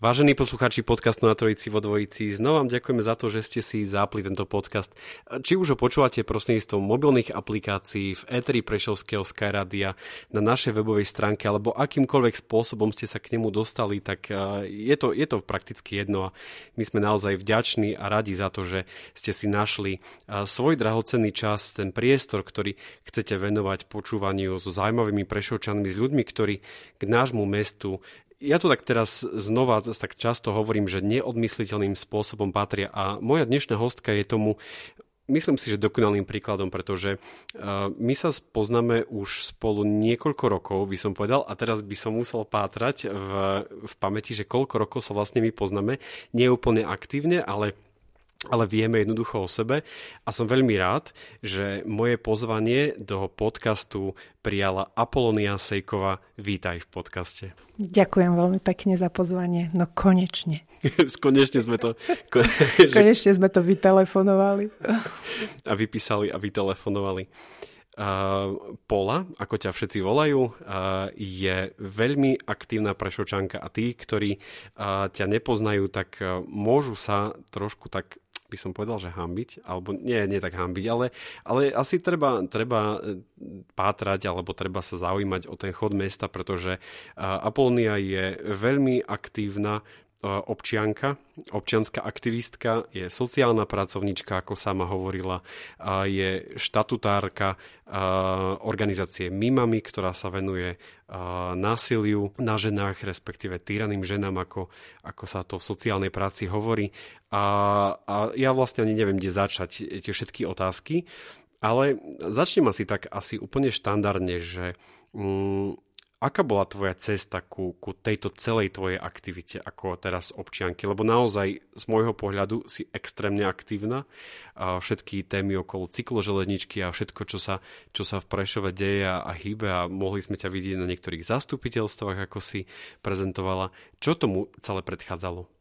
Vážení poslucháči podcastu na Trojici vo Dvojici, znova vám ďakujeme za to, že ste si zapli tento podcast. Či už ho počúvate prostredníctvom mobilných aplikácií v Eteri Prešovského Skyradia na našej webovej stránke alebo akýmkoľvek spôsobom ste sa k nemu dostali, tak je to, je to prakticky jedno a my sme naozaj vďační a radi za to, že ste si našli svoj drahocenný čas, ten priestor, ktorý chcete venovať počúvaniu so zaujímavými prešovčanmi, s ľuďmi, ktorí k nášmu mestu ja to tak teraz znova tak často hovorím, že neodmysliteľným spôsobom patria a moja dnešná hostka je tomu myslím si, že dokonalým príkladom, pretože uh, my sa poznáme už spolu niekoľko rokov, by som povedal, a teraz by som musel pátrať v, v pamäti, že koľko rokov sa vlastne my poznáme. Nie úplne aktívne, ale ale vieme jednoducho o sebe a som veľmi rád, že moje pozvanie do podcastu prijala Apolonia Sejkova. Vítaj v podcaste. Ďakujem veľmi pekne za pozvanie. No konečne. konečne sme to... konečne sme to vytelefonovali. a vypísali a vytelefonovali. Uh, Pola, ako ťa všetci volajú, uh, je veľmi aktívna prešočanka a tí, ktorí uh, ťa nepoznajú, tak môžu sa trošku tak by som povedal, že hambiť, alebo nie, nie tak hambiť, ale, ale asi treba, treba e, pátrať, alebo treba sa zaujímať o ten chod mesta, pretože Apolónia je veľmi aktívna občianka, občianská aktivistka, je sociálna pracovnička, ako sama hovorila, je štatutárka organizácie Mimami, ktorá sa venuje násiliu na ženách, respektíve týraným ženám, ako, ako sa to v sociálnej práci hovorí. A, a ja vlastne ani neviem, kde začať tie všetky otázky, ale začnem asi tak asi úplne štandardne, že mm, Aká bola tvoja cesta ku, ku tejto celej tvojej aktivite ako teraz občianky? Lebo naozaj z môjho pohľadu si extrémne aktívna. Všetky témy okolo cykloželezničky a všetko, čo sa, čo sa v Prešove deje a hýbe a mohli sme ťa vidieť na niektorých zastupiteľstvách, ako si prezentovala. Čo tomu celé predchádzalo?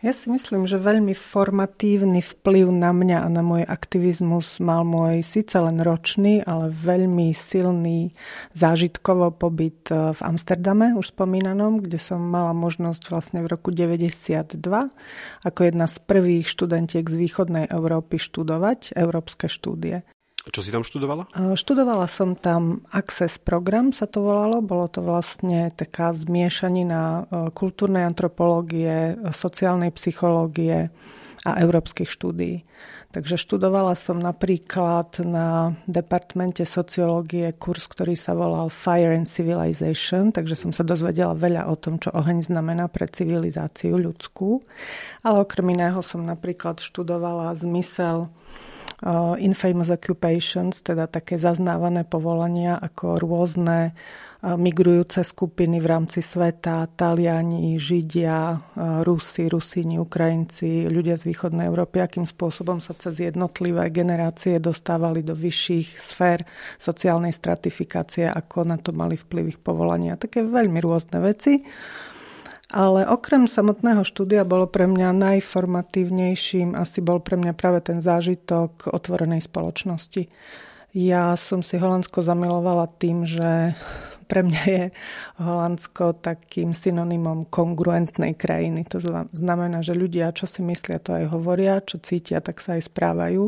Ja si myslím, že veľmi formatívny vplyv na mňa a na môj aktivizmus mal môj síce len ročný, ale veľmi silný zážitkovo pobyt e, v Amsterdame, už spomínanom, kde som mala možnosť vlastne v roku 92 ako jedna z prvých študentiek z východnej Európy študovať európske štúdie. Čo si tam študovala? Študovala som tam Access program, sa to volalo. Bolo to vlastne taká zmiešanina kultúrnej antropológie, sociálnej psychológie a európskych štúdií. Takže študovala som napríklad na departmente sociológie kurs, ktorý sa volal Fire and Civilization, takže som sa dozvedela veľa o tom, čo oheň znamená pre civilizáciu ľudskú. Ale okrem iného som napríklad študovala zmysel infamous occupations, teda také zaznávané povolania ako rôzne migrujúce skupiny v rámci sveta, Taliani, Židia, Rusi, Rusíni, Ukrajinci, ľudia z východnej Európy, akým spôsobom sa cez jednotlivé generácie dostávali do vyšších sfér sociálnej stratifikácie, ako na to mali vplyv ich povolania. Také veľmi rôzne veci. Ale okrem samotného štúdia bolo pre mňa najformatívnejším asi bol pre mňa práve ten zážitok otvorenej spoločnosti. Ja som si Holandsko zamilovala tým, že pre mňa je Holandsko takým synonymom kongruentnej krajiny. To znamená, že ľudia, čo si myslia, to aj hovoria, čo cítia, tak sa aj správajú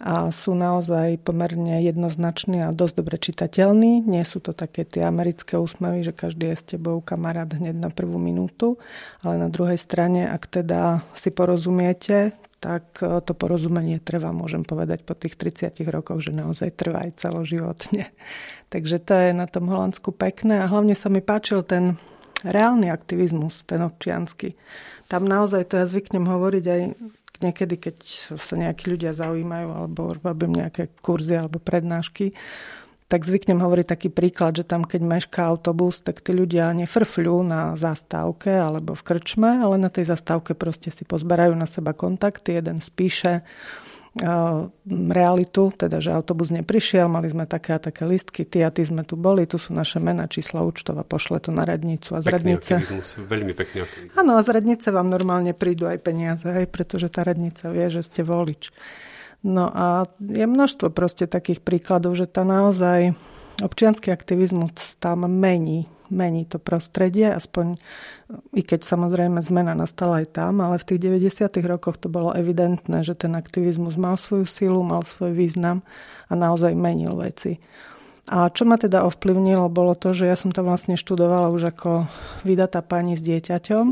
a sú naozaj pomerne jednoznační a dosť dobre čitateľní. Nie sú to také tie americké úsmevy, že každý je s tebou kamarát hneď na prvú minútu, ale na druhej strane, ak teda si porozumiete, tak e, to porozumenie trvá, môžem povedať po tých 30 rokoch, že naozaj trvá aj celoživotne. Takže to je na tom Holandsku pekné a hlavne sa mi páčil ten reálny aktivizmus, ten občiansky. Tam naozaj, to ja zvyknem hovoriť aj niekedy, keď sa nejakí ľudia zaujímajú alebo robím nejaké kurzy alebo prednášky, tak zvyknem hovoriť taký príklad, že tam, keď mešká autobus, tak tí ľudia nefrfľú na zastávke alebo v krčme, ale na tej zastávke proste si pozberajú na seba kontakty, jeden spíše, realitu, teda že autobus neprišiel, mali sme také a také listky, ty a ty sme tu boli, tu sú naše mená, čísla účtov a pošle to na radnicu. A z radnice... veľmi pekný aktivizmus. Áno, a z radnice vám normálne prídu aj peniaze, hej, pretože tá radnica vie, že ste volič. No a je množstvo proste takých príkladov, že tá naozaj občianský aktivizmus tam mení, mení to prostredie, aspoň i keď samozrejme zmena nastala aj tam, ale v tých 90. rokoch to bolo evidentné, že ten aktivizmus mal svoju silu, mal svoj význam a naozaj menil veci. A čo ma teda ovplyvnilo, bolo to, že ja som tam vlastne študovala už ako vydatá pani s dieťaťom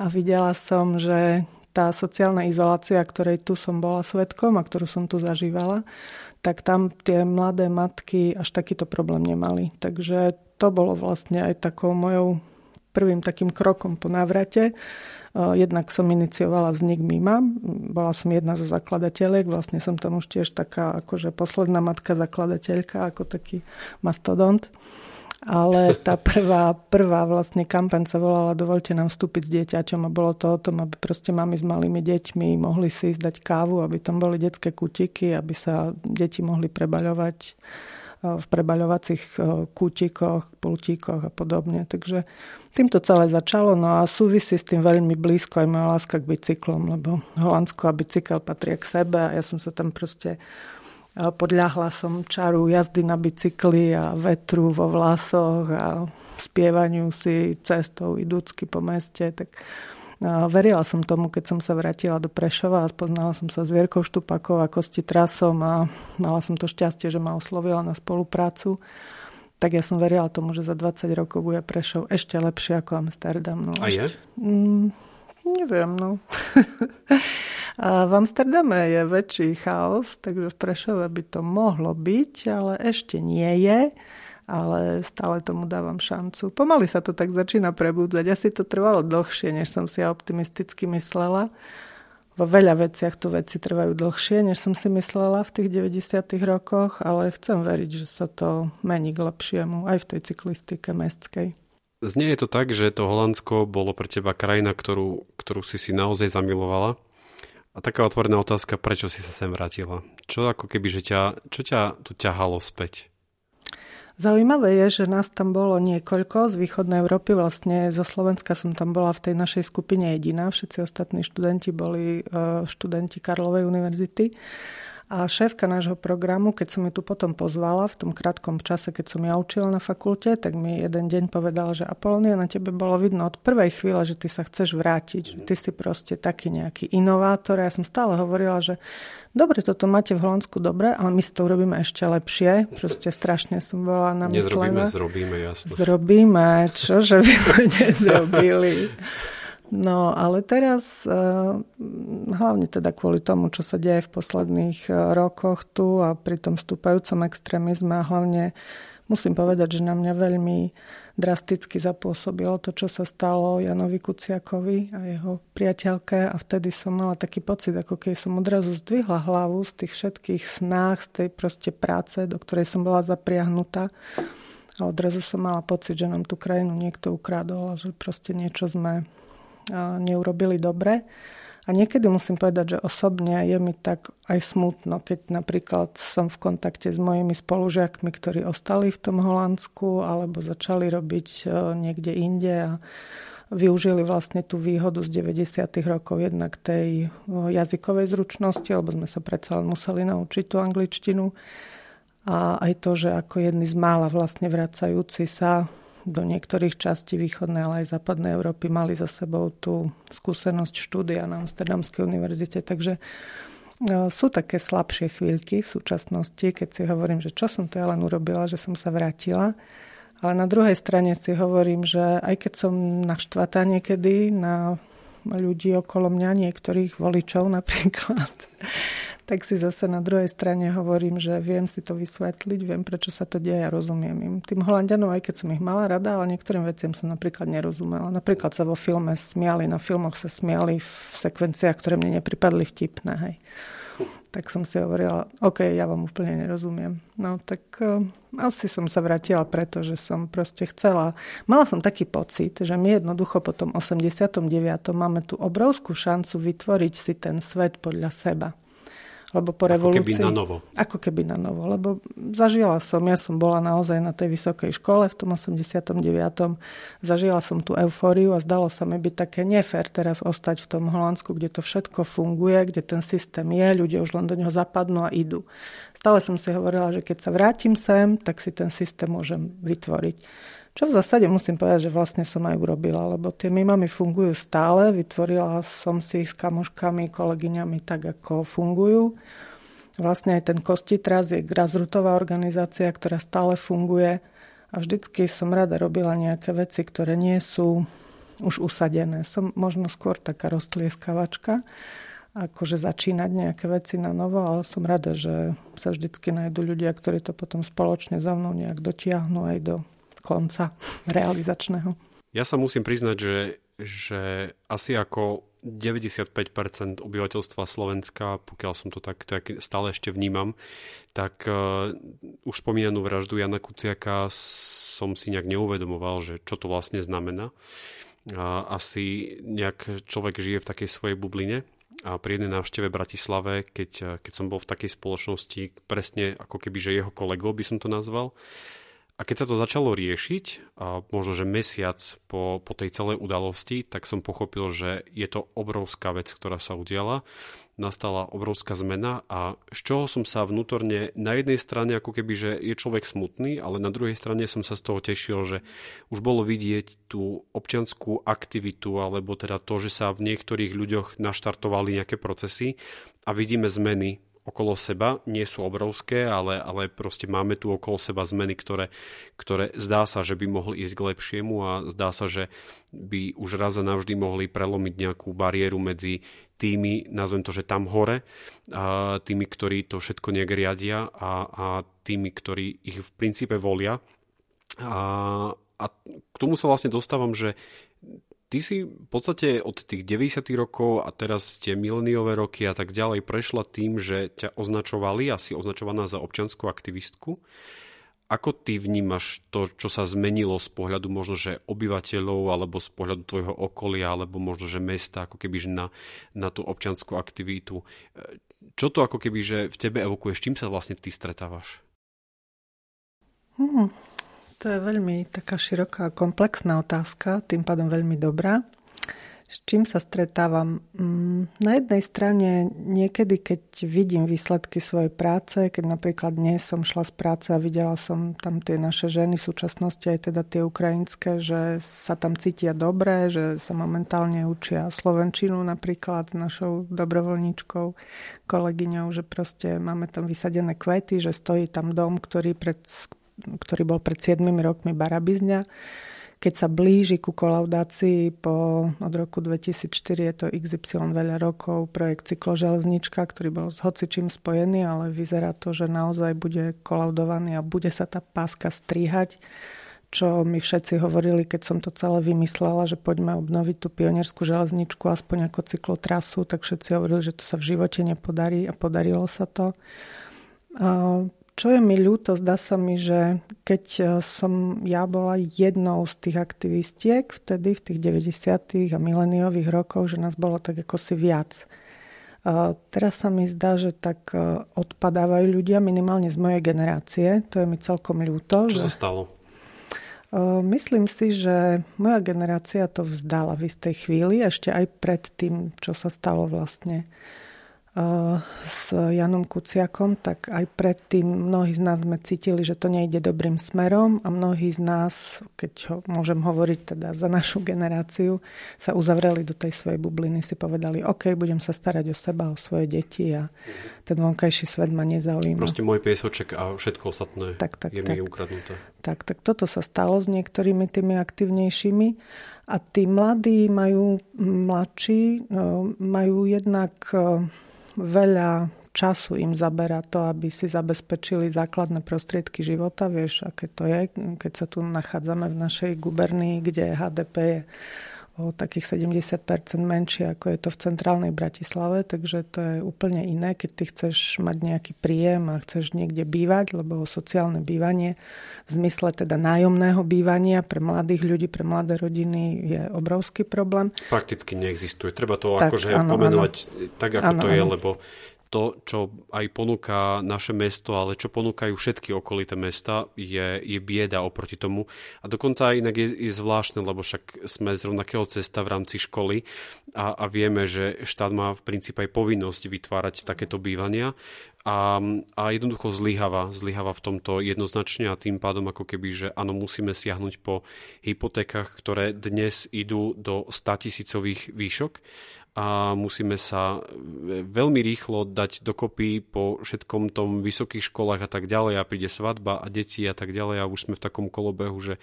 a videla som, že tá sociálna izolácia, ktorej tu som bola svetkom a ktorú som tu zažívala, tak tam tie mladé matky až takýto problém nemali. Takže to bolo vlastne aj takou mojou prvým takým krokom po návrate. Jednak som iniciovala vznik MIMA, bola som jedna zo zakladateľiek, vlastne som tam už tiež taká akože posledná matka zakladateľka, ako taký mastodont ale tá prvá, prvá vlastne kampaň sa volala Dovolte nám vstúpiť s dieťaťom a bolo to o tom, aby proste mami s malými deťmi mohli si ísť dať kávu, aby tam boli detské kutiky, aby sa deti mohli prebaľovať e, v prebaľovacích e, kútikoch, pultíkoch a podobne. Takže týmto celé začalo, no a súvisí s tým veľmi blízko aj moja láska k bicyklom, lebo Holandsko a bicykel patria k sebe a ja som sa tam proste podľahla som čaru jazdy na bicykli a vetru vo vlasoch a spievaniu si cestou idúcky po meste, tak verila som tomu, keď som sa vrátila do Prešova a spoznala som sa s Vierkou Štupakou a Kosti Trasom a mala som to šťastie, že ma oslovila na spoluprácu tak ja som verila tomu, že za 20 rokov bude Prešov ešte lepšie ako Amsterdam. No, a je? Mm, neviem, no. A v Amsterdame je väčší chaos, takže v Prešove by to mohlo byť, ale ešte nie je ale stále tomu dávam šancu. Pomaly sa to tak začína prebudzať. Asi to trvalo dlhšie, než som si ja optimisticky myslela. Vo veľa veciach tu veci trvajú dlhšie, než som si myslela v tých 90. rokoch, ale chcem veriť, že sa to mení k lepšiemu aj v tej cyklistike mestskej. Znie je to tak, že to Holandsko bolo pre teba krajina, ktorú, ktorú si si naozaj zamilovala a taká otvorená otázka, prečo si sa sem vrátila? Čo ako keby, že ťa, čo ťa tu ťahalo späť? Zaujímavé je, že nás tam bolo niekoľko z východnej Európy. Vlastne zo Slovenska som tam bola v tej našej skupine jediná. Všetci ostatní študenti boli e, študenti Karlovej univerzity. A šéfka nášho programu, keď som ju tu potom pozvala v tom krátkom čase, keď som ja učila na fakulte, tak mi jeden deň povedal, že Apolonia, na tebe bolo vidno od prvej chvíle, že ty sa chceš vrátiť, že ty si proste taký nejaký inovátor. Ja som stále hovorila, že dobre, toto máte v Holandsku dobre, ale my si to urobíme ešte lepšie. Proste strašne som bola namyslená. Nezrobíme, zrobíme, jasno. Zrobíme, čo, že by sme nezrobili. No ale teraz, eh, hlavne teda kvôli tomu, čo sa deje v posledných eh, rokoch tu a pri tom stúpajúcom extrémizme a hlavne musím povedať, že na mňa veľmi drasticky zapôsobilo to, čo sa stalo Janovi Kuciakovi a jeho priateľke a vtedy som mala taký pocit, ako keď som odrazu zdvihla hlavu z tých všetkých snách, z tej proste práce, do ktorej som bola zapriahnutá. A odrazu som mala pocit, že nám tú krajinu niekto ukradol a že proste niečo sme neurobili dobre. A niekedy musím povedať, že osobne je mi tak aj smutno, keď napríklad som v kontakte s mojimi spolužiakmi, ktorí ostali v tom Holandsku alebo začali robiť e, niekde inde a využili vlastne tú výhodu z 90. rokov jednak tej e, jazykovej zručnosti, lebo sme sa predsa len museli naučiť tú angličtinu. A aj to, že ako jedni z mála vlastne vracajúci sa do niektorých častí východnej, ale aj západnej Európy mali za sebou tú skúsenosť štúdia na Amsterdamskej univerzite. Takže e, sú také slabšie chvíľky v súčasnosti, keď si hovorím, že čo som to ja len urobila, že som sa vrátila. Ale na druhej strane si hovorím, že aj keď som naštvatá niekedy na ľudí okolo mňa, niektorých voličov napríklad, tak si zase na druhej strane hovorím, že viem si to vysvetliť, viem, prečo sa to deje a rozumiem im. Tým Holandianom, aj keď som ich mala rada, ale niektorým veciam som napríklad nerozumela. Napríklad sa vo filme smiali, na filmoch sa smiali v sekvenciách, ktoré mne nepripadli vtipné. Hej. Tak som si hovorila, OK, ja vám úplne nerozumiem. No tak uh, asi som sa vrátila preto, že som proste chcela. Mala som taký pocit, že my jednoducho po tom 89. máme tú obrovskú šancu vytvoriť si ten svet podľa seba Lebo po revolúcii... Ako keby na novo. Ako keby na novo. Lebo zažila som, ja som bola naozaj na tej vysokej škole v tom 89. Zažila som tú eufóriu a zdalo sa mi byť také nefér teraz ostať v tom Holandsku, kde to všetko funguje, kde ten systém je, ľudia už len do neho zapadnú a idú. Stále som si hovorila, že keď sa vrátim sem, tak si ten systém môžem vytvoriť. Čo v zásade musím povedať, že vlastne som aj urobila, lebo tie mimami fungujú stále. Vytvorila som si ich s kamoškami, kolegyňami tak, ako fungujú. Vlastne aj ten Kostitras je grassrootová organizácia, ktorá stále funguje a vždycky som rada robila nejaké veci, ktoré nie sú už usadené. Som možno skôr taká roztlieskavačka, akože začínať nejaké veci na novo, ale som rada, že sa vždycky nájdú ľudia, ktorí to potom spoločne so mnou nejak dotiahnu aj do konca realizačného. Ja sa musím priznať, že, že asi ako 95% obyvateľstva Slovenska, pokiaľ som to tak, tak stále ešte vnímam, tak uh, už spomínanú vraždu Jana Kuciaka som si nejak neuvedomoval, že čo to vlastne znamená. Uh, asi nejak človek žije v takej svojej bubline a pri jednej návšteve Bratislave, keď, keď som bol v takej spoločnosti, presne ako keby, že jeho kolegov by som to nazval, a keď sa to začalo riešiť, a možno že mesiac po, po tej celej udalosti, tak som pochopil, že je to obrovská vec, ktorá sa udiala. Nastala obrovská zmena a z čoho som sa vnútorne na jednej strane ako keby, že je človek smutný, ale na druhej strane som sa z toho tešil, že už bolo vidieť tú občianskú aktivitu alebo teda to, že sa v niektorých ľuďoch naštartovali nejaké procesy a vidíme zmeny okolo seba nie sú obrovské, ale, ale proste máme tu okolo seba zmeny, ktoré, ktoré zdá sa, že by mohli ísť k lepšiemu a zdá sa, že by už raz a navždy mohli prelomiť nejakú bariéru medzi tými, nazvem to, že tam hore, a tými, ktorí to všetko nejak riadia a, a tými, ktorí ich v princípe volia. A, a k tomu sa vlastne dostávam, že ty si v podstate od tých 90. rokov a teraz tie mileniové roky a tak ďalej prešla tým, že ťa označovali, asi označovaná za občanskú aktivistku. Ako ty vnímaš to, čo sa zmenilo z pohľadu možno, že obyvateľov, alebo z pohľadu tvojho okolia, alebo možno, že mesta, ako keby na, na tú občanskú aktivitu? Čo to ako keby, že v tebe evokuje, s čím sa vlastne ty stretávaš? Hmm, to je veľmi taká široká a komplexná otázka, tým pádom veľmi dobrá. S čím sa stretávam? Mm, na jednej strane niekedy, keď vidím výsledky svojej práce, keď napríklad dnes som šla z práce a videla som tam tie naše ženy v súčasnosti, aj teda tie ukrajinské, že sa tam cítia dobre, že sa momentálne učia slovenčinu napríklad s našou dobrovoľníčkou, kolegyňou, že proste máme tam vysadené kvety, že stojí tam dom, ktorý pred ktorý bol pred 7 rokmi Barabizňa. Keď sa blíži ku kolaudácii po, od roku 2004, je to XY veľa rokov, projekt Cykloželeznička, ktorý bol s hocičím spojený, ale vyzerá to, že naozaj bude kolaudovaný a bude sa tá páska strihať čo mi všetci hovorili, keď som to celé vymyslela, že poďme obnoviť tú pionierskú železničku aspoň ako cyklotrasu, tak všetci hovorili, že to sa v živote nepodarí a podarilo sa to. Čo je mi ľúto, zdá sa mi, že keď e, som ja bola jednou z tých aktivistiek vtedy v tých 90. a mileniových rokoch, že nás bolo tak ako si viac. A teraz sa mi zdá, že tak e, odpadávajú ľudia minimálne z mojej generácie. To je mi celkom ľúto. Čo že... sa stalo? E, myslím si, že moja generácia to vzdala v istej chvíli, ešte aj pred tým, čo sa stalo vlastne s Janom Kuciakom, tak aj predtým mnohí z nás sme cítili, že to nejde dobrým smerom a mnohí z nás, keď ho môžem hovoriť teda za našu generáciu, sa uzavreli do tej svojej bubliny, si povedali, OK, budem sa starať o seba, o svoje deti a ten vonkajší svet ma nezaujíma. Proste môj piesoček a všetko ostatné tak, tak, je tak. mi ukradnuté. Tak, tak toto sa stalo s niektorými tými aktívnejšími a tí mladí majú, mladší, no, majú jednak veľa času im zabera to, aby si zabezpečili základné prostriedky života. Vieš, aké to je, keď sa tu nachádzame v našej gubernii, kde HDP je o takých 70% menšie, ako je to v centrálnej Bratislave, takže to je úplne iné, keď ty chceš mať nejaký príjem a chceš niekde bývať, lebo sociálne bývanie v zmysle teda nájomného bývania pre mladých ľudí, pre mladé rodiny je obrovský problém. Prakticky neexistuje. Treba to tak, akože áno, pomenovať áno. tak, ako áno, to je, áno. lebo to, čo aj ponúka naše mesto, ale čo ponúkajú všetky okolité mesta, je, je bieda oproti tomu. A dokonca aj inak je, je zvláštne, lebo však sme z rovnakého cesta v rámci školy a, a vieme, že štát má v princípe aj povinnosť vytvárať takéto bývania a, a jednoducho zlyháva, zlyháva v tomto jednoznačne a tým pádom ako keby, že áno, musíme siahnuť po hypotékach, ktoré dnes idú do 100 tisícových výšok a musíme sa veľmi rýchlo dať dokopy po všetkom tom vysokých školách a tak ďalej a príde svadba a deti a tak ďalej a už sme v takom kolobehu, že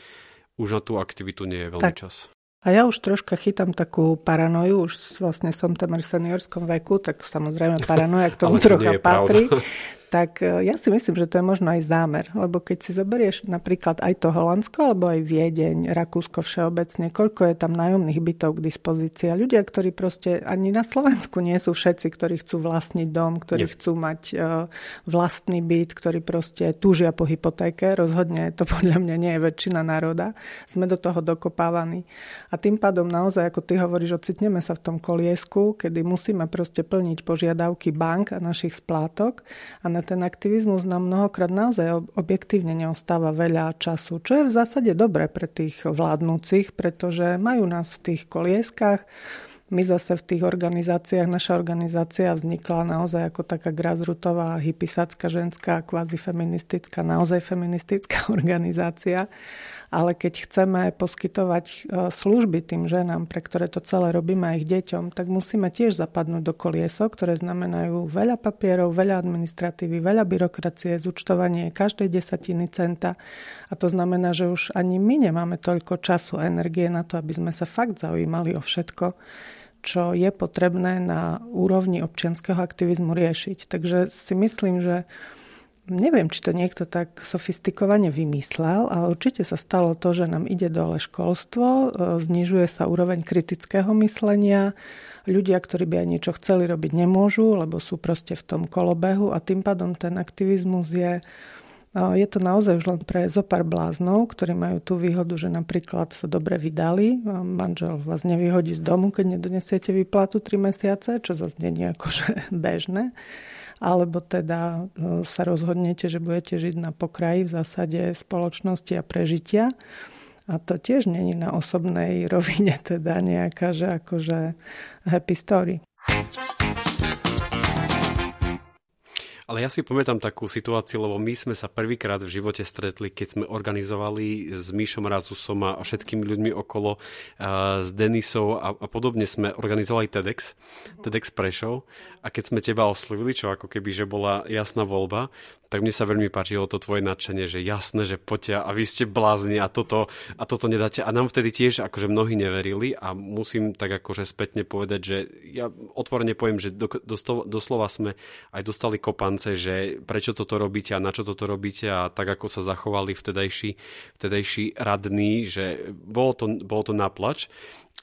už na tú aktivitu nie je veľmi tak, čas. A ja už troška chytám takú paranoju, už vlastne som tam v seniorskom veku, tak samozrejme paranoja k tomu trocha patrí. tak e, ja si myslím, že to je možno aj zámer. Lebo keď si zoberieš napríklad aj to Holandsko, alebo aj Viedeň, Rakúsko všeobecne, koľko je tam nájomných bytov k dispozícii. A ľudia, ktorí proste ani na Slovensku nie sú všetci, ktorí chcú vlastniť dom, ktorí nie. chcú mať uh, vlastný byt, ktorí proste túžia po hypotéke. Rozhodne to podľa mňa nie je väčšina národa. Sme do toho dokopávaní. A tým pádom naozaj, ako ty hovoríš, ocitneme sa v tom koliesku, kedy musíme proste plniť požiadavky bank a našich splátok a na ten aktivizmus nám mnohokrát naozaj objektívne neostáva veľa času, čo je v zásade dobré pre tých vládnúcich, pretože majú nás v tých kolieskách, my zase v tých organizáciách, naša organizácia vznikla naozaj ako taká grassrootová, hypisacká, ženská, kvázi feministická, naozaj feministická organizácia ale keď chceme poskytovať e, služby tým ženám, pre ktoré to celé robíme aj ich deťom, tak musíme tiež zapadnúť do koliesok, ktoré znamenajú veľa papierov, veľa administratívy, veľa byrokracie, zúčtovanie každej desatiny centa. A to znamená, že už ani my nemáme toľko času a energie na to, aby sme sa fakt zaujímali o všetko čo je potrebné na úrovni občianského aktivizmu riešiť. Takže si myslím, že Neviem, či to niekto tak sofistikovane vymyslel, ale určite sa stalo to, že nám ide dole školstvo, e, znižuje sa úroveň kritického myslenia, ľudia, ktorí by aj niečo chceli robiť, nemôžu, lebo sú proste v tom kolobehu a tým pádom ten aktivizmus je je to naozaj už len pre zopár bláznov, ktorí majú tú výhodu, že napríklad sa dobre vydali. Manžel vás nevyhodí z domu, keď nedonesiete výplatu 3 mesiace, čo zase nie je akože bežné alebo teda e, sa rozhodnete, že budete žiť na pokraji v zásade spoločnosti a prežitia. A to tiež není na osobnej rovine teda nejaká, že akože happy story. Ale ja si pamätám takú situáciu, lebo my sme sa prvýkrát v živote stretli, keď sme organizovali s Míšom Razusom a všetkými ľuďmi okolo, s Denisou a, a podobne sme organizovali TEDx, TEDx Prešov a keď sme teba oslovili, čo ako keby, že bola jasná voľba, tak mne sa veľmi páčilo to tvoje nadšenie, že jasné, že poďte a vy ste blázni a toto, a toto nedáte. A nám vtedy tiež akože mnohí neverili a musím tak akože spätne povedať, že ja otvorene poviem, že do, do, doslova sme aj dostali kopance, že prečo toto robíte a na čo toto robíte a tak ako sa zachovali vtedajší, vtedajší radní, že bolo to, bolo to naplač.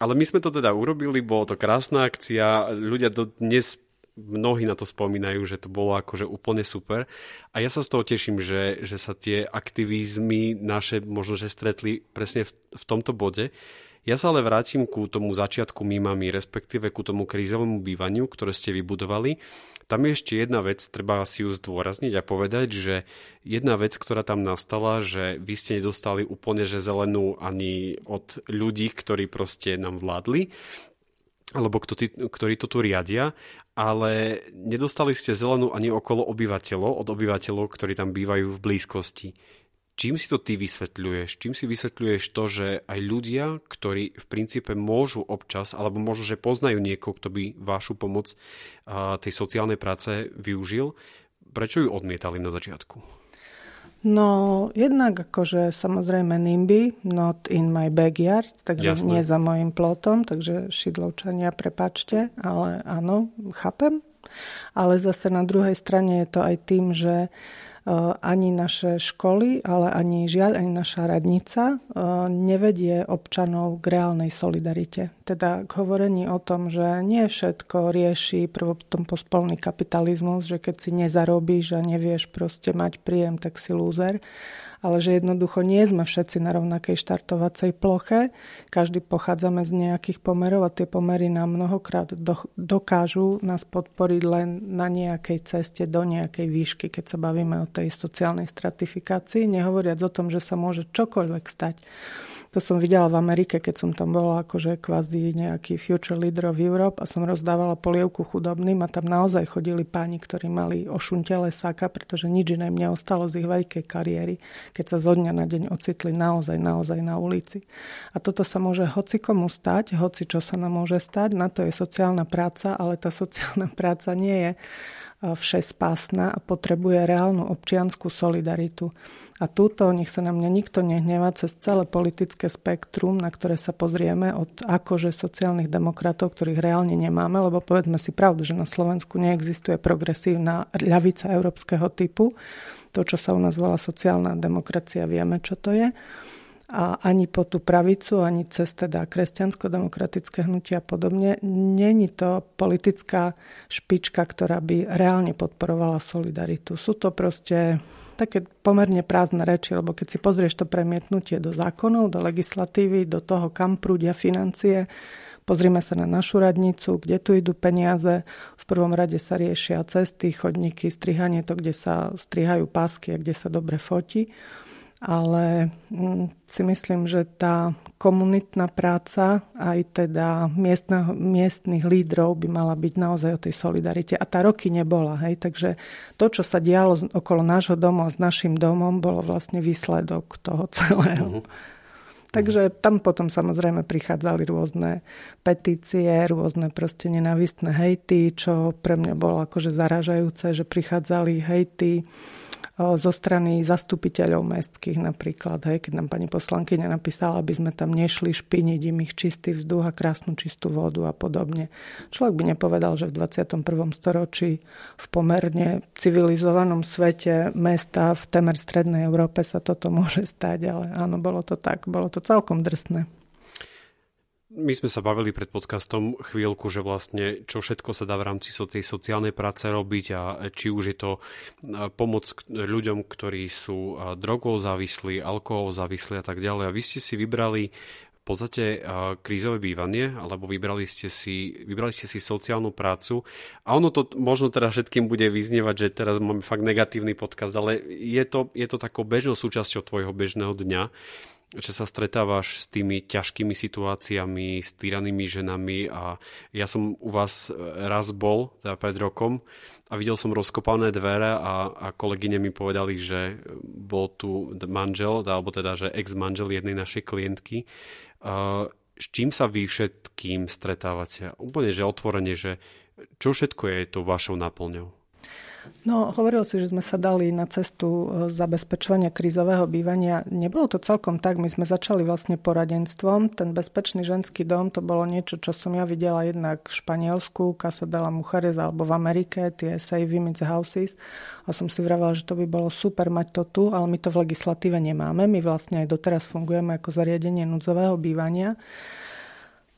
Ale my sme to teda urobili, bolo to krásna akcia, ľudia do dnes mnohí na to spomínajú, že to bolo akože úplne super. A ja sa z toho teším, že, že sa tie aktivizmy naše možno, že stretli presne v, v tomto bode. Ja sa ale vrátim ku tomu začiatku mýmami, respektíve ku tomu krízovému bývaniu, ktoré ste vybudovali. Tam je ešte jedna vec, treba si ju zdôrazniť a povedať, že jedna vec, ktorá tam nastala, že vy ste nedostali úplne že zelenú ani od ľudí, ktorí proste nám vládli, alebo ktorí to tu riadia, ale nedostali ste zelenú ani okolo obyvateľov, od obyvateľov, ktorí tam bývajú v blízkosti. Čím si to ty vysvetľuješ? Čím si vysvetľuješ to, že aj ľudia, ktorí v princípe môžu občas, alebo možno, že poznajú niekoho, kto by vašu pomoc tej sociálnej práce využil, prečo ju odmietali na začiatku? No, jednak akože samozrejme NIMBY, not in my backyard, takže Jasné. nie za mojim plotom, takže šidlovčania, prepačte, ale áno, chápem. Ale zase na druhej strane je to aj tým, že ani naše školy, ale ani žiaľ, ani naša radnica nevedie občanov k reálnej solidarite. Teda k hovorení o tom, že nie všetko rieši prvotom pospolný kapitalizmus, že keď si nezarobíš a nevieš proste mať príjem, tak si lúzer ale že jednoducho nie sme všetci na rovnakej štartovacej ploche. Každý pochádzame z nejakých pomerov a tie pomery nám mnohokrát do, dokážu nás podporiť len na nejakej ceste do nejakej výšky, keď sa bavíme o tej sociálnej stratifikácii, nehovoriac o tom, že sa môže čokoľvek stať. To som videla v Amerike, keď som tam bola akože kvázi nejaký future leader of Europe a som rozdávala polievku chudobným a tam naozaj chodili páni, ktorí mali ošuntele sáka, pretože nič iné im neostalo z ich veľkej kariéry, keď sa zo dňa na deň ocitli naozaj, naozaj na ulici. A toto sa môže hoci komu stať, hoci čo sa nám môže stať, na to je sociálna práca, ale tá sociálna práca nie je všespásna a potrebuje reálnu občianskú solidaritu. A túto, nech sa na mňa nikto nehneva, cez celé politické spektrum, na ktoré sa pozrieme od akože sociálnych demokratov, ktorých reálne nemáme, lebo povedzme si pravdu, že na Slovensku neexistuje progresívna ľavica európskeho typu. To, čo sa u nás volá sociálna demokracia, vieme, čo to je a ani po tú pravicu, ani cez teda kresťansko-demokratické hnutia a podobne. Není to politická špička, ktorá by reálne podporovala solidaritu. Sú to proste také pomerne prázdne reči, lebo keď si pozrieš to premietnutie do zákonov, do legislatívy, do toho, kam prúdia financie, Pozrime sa na našu radnicu, kde tu idú peniaze. V prvom rade sa riešia cesty, chodníky, strihanie, to, kde sa strihajú pásky a kde sa dobre fotí ale mm, si myslím, že tá komunitná práca aj teda miestneho, miestnych lídrov by mala byť naozaj o tej solidarite. A tá roky nebola. Hej? Takže to, čo sa dialo okolo nášho domu s našim domom, bolo vlastne výsledok toho celého. Uh-huh. Takže tam potom samozrejme prichádzali rôzne petície, rôzne proste nenávistné hejty, čo pre mňa bolo akože zaražajúce, že prichádzali hejty zo strany zastupiteľov mestských napríklad, hej, keď nám pani poslankyňa napísala, aby sme tam nešli špiniť im ich čistý vzduch a krásnu čistú vodu a podobne. Človek by nepovedal, že v 21. storočí v pomerne civilizovanom svete mesta v temer strednej Európe sa toto môže stať, ale áno, bolo to tak, bolo to celkom drsné. My sme sa bavili pred podcastom chvíľku, že vlastne čo všetko sa dá v rámci tej sociálnej práce robiť a či už je to pomoc ľuďom, ktorí sú drogou závislí, alkohol závislí a tak ďalej. A vy ste si vybrali v podstate krízové bývanie, alebo vybrali ste, si, vybrali ste si sociálnu prácu. A ono to možno teda všetkým bude vyznievať, že teraz máme fakt negatívny podcast, ale je to, je to takou bežnou súčasťou tvojho bežného dňa že sa stretávaš s tými ťažkými situáciami, s týranými ženami a ja som u vás raz bol, teda pred rokom a videl som rozkopané dvere a, a kolegyne mi povedali, že bol tu manžel, alebo teda, že ex-manžel jednej našej klientky. S čím sa vy všetkým stretávate? Úplne, že otvorene, že čo všetko je to vašou náplňou? No, hovoril si, že sme sa dali na cestu e, zabezpečovania krízového bývania. Nebolo to celkom tak. My sme začali vlastne poradenstvom. Ten bezpečný ženský dom to bolo niečo, čo som ja videla jednak v Španielsku, Casa de la Mujeres, alebo v Amerike, tie Save Women's Houses. A som si vravela, že to by bolo super mať to tu, ale my to v legislatíve nemáme. My vlastne aj doteraz fungujeme ako zariadenie núdzového bývania.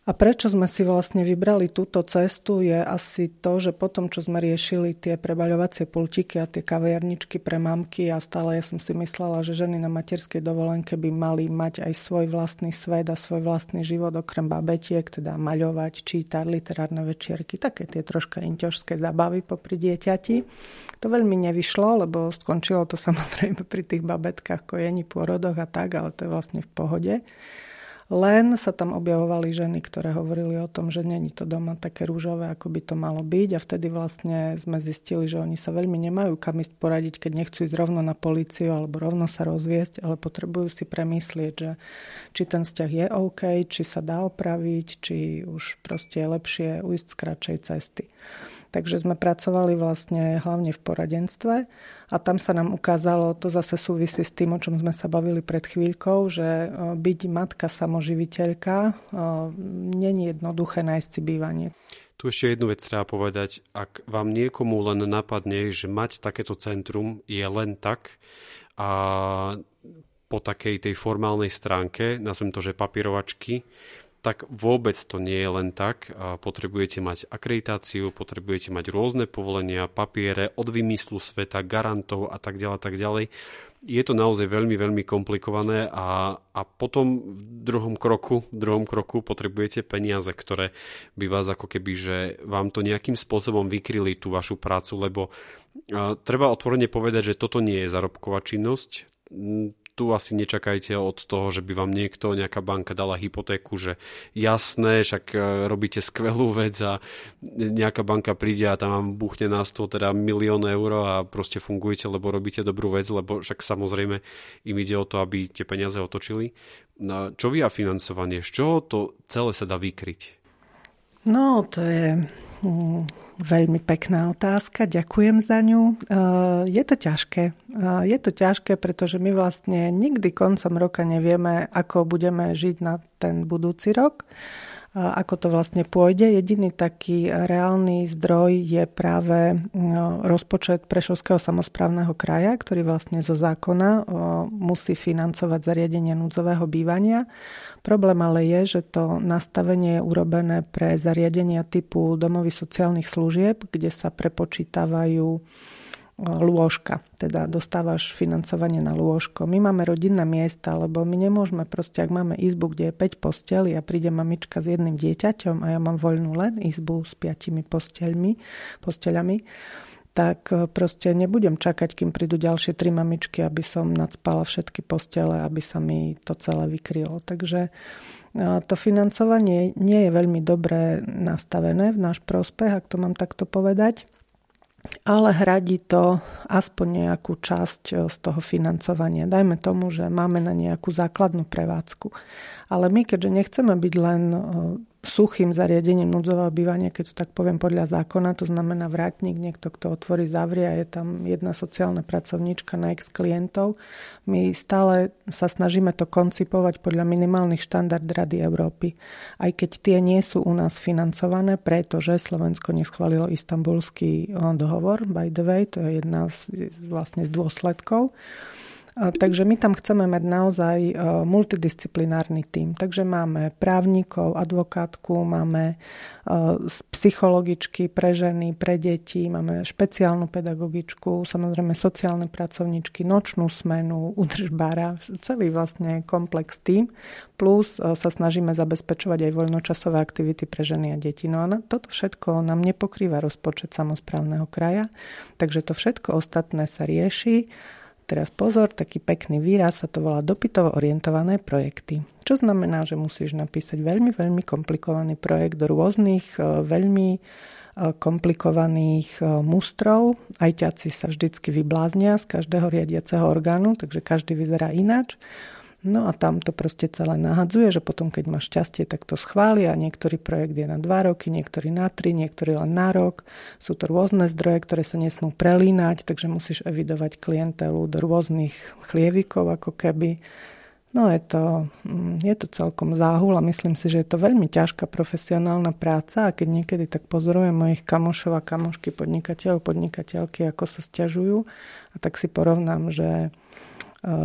A prečo sme si vlastne vybrali túto cestu je asi to, že potom, čo sme riešili tie prebaľovacie pultiky a tie kaviarničky pre mamky a stále ja som si myslela, že ženy na materskej dovolenke by mali mať aj svoj vlastný svet a svoj vlastný život okrem babetiek, teda maľovať, čítať, literárne večierky, také tie troška inťožské zabavy popri dieťati. To veľmi nevyšlo, lebo skončilo to samozrejme pri tých babetkách, kojení, pôrodoch a tak, ale to je vlastne v pohode. Len sa tam objavovali ženy, ktoré hovorili o tom, že není to doma také rúžové, ako by to malo byť a vtedy vlastne sme zistili, že oni sa veľmi nemajú kam ísť poradiť, keď nechcú ísť rovno na políciu alebo rovno sa rozviesť, ale potrebujú si premyslieť, že či ten vzťah je OK, či sa dá opraviť, či už proste je lepšie ujsť z kratšej cesty. Takže sme pracovali vlastne hlavne v poradenstve a tam sa nám ukázalo, to zase súvisí s tým, o čom sme sa bavili pred chvíľkou, že byť matka samoživiteľka není jednoduché nájsť si bývanie. Tu ešte jednu vec treba povedať. Ak vám niekomu len napadne, že mať takéto centrum je len tak a po takej tej formálnej stránke, nazvem to, že papierovačky, tak vôbec to nie je len tak. Potrebujete mať akreditáciu, potrebujete mať rôzne povolenia, papiere od vymyslu sveta, garantov a tak ďalej, tak ďalej. Je to naozaj veľmi, veľmi komplikované a, a potom v druhom kroku, v druhom kroku potrebujete peniaze, ktoré by vás ako keby, že vám to nejakým spôsobom vykryli tú vašu prácu, lebo a, treba otvorene povedať, že toto nie je zárobková činnosť tu asi nečakajte od toho, že by vám niekto, nejaká banka dala hypotéku, že jasné, však e, robíte skvelú vec a nejaká banka príde a tam vám buchne na stôl teda milión eur a proste fungujete, lebo robíte dobrú vec, lebo však samozrejme im ide o to, aby tie peniaze otočili. No, čo vy a financovanie? Z čoho to celé sa dá vykryť? No, to je mm, veľmi pekná otázka, ďakujem za ňu. Uh, je to ťažké. Uh, je to ťažké, pretože my vlastne nikdy koncom roka nevieme, ako budeme žiť na ten budúci rok ako to vlastne pôjde. Jediný taký reálny zdroj je práve no, rozpočet Prešovského samozprávneho kraja, ktorý vlastne zo zákona musí financovať zariadenie núdzového bývania. Problém ale je, že to nastavenie je urobené pre zariadenia typu domovy sociálnych služieb, kde sa prepočítavajú lôžka, teda dostávaš financovanie na lôžko. My máme rodinné miesta, lebo my nemôžeme proste, ak máme izbu, kde je 5 posteli a príde mamička s jedným dieťaťom a ja mám voľnú len izbu s 5 postelmi, posteľami, tak e, proste nebudem čakať, kým prídu ďalšie tri mamičky, aby som nadspala všetky postele, aby sa mi to celé vykrylo. Takže e, to financovanie nie je veľmi dobre nastavené v náš prospech, ak to mám takto povedať ale hradí to aspoň nejakú časť e, z toho financovania. Dajme tomu, že máme na nejakú základnú prevádzku. Ale my, keďže nechceme byť len e, suchým zariadením núdzového bývania, keď to tak poviem podľa zákona, to znamená vrátnik, niekto, kto otvorí, zavrie a je tam jedna sociálna pracovníčka na ex klientov. My stále sa snažíme to koncipovať podľa minimálnych štandard Rady Európy. Aj keď tie nie sú u nás financované, pretože Slovensko neschválilo istambulský eh, dohovor, by the way, to je jedna z, vlastne z dôsledkov. Takže my tam chceme mať naozaj e, multidisciplinárny tím. Takže máme právnikov, advokátku, máme e, psychologičky pre ženy, pre deti, máme špeciálnu pedagogičku, samozrejme sociálne pracovničky, nočnú smenu, udržbára, celý vlastne komplex tým. Plus e, sa snažíme zabezpečovať aj voľnočasové aktivity pre ženy a deti. No a toto všetko nám nepokrýva rozpočet samozprávneho kraja, takže to všetko ostatné sa rieši teraz pozor, taký pekný výraz sa to volá dopytovo orientované projekty. Čo znamená, že musíš napísať veľmi, veľmi komplikovaný projekt do rôznych, e, veľmi e, komplikovaných e, mustrov. Aj ťaci sa vždycky vybláznia z každého riadiaceho orgánu, takže každý vyzerá ináč. No a tam to proste celé nahadzuje, že potom, keď máš šťastie, tak to schvália. Niektorý projekt je na dva roky, niektorý na tri, niektorý len na rok. Sú to rôzne zdroje, ktoré sa nesmú prelínať, takže musíš evidovať klientelu do rôznych chlievikov, ako keby. No je to, mm, je to celkom záhul a myslím si, že je to veľmi ťažká profesionálna práca a keď niekedy tak pozorujem mojich kamošov a kamošky podnikateľov, podnikateľky, ako sa stiažujú a tak si porovnám, že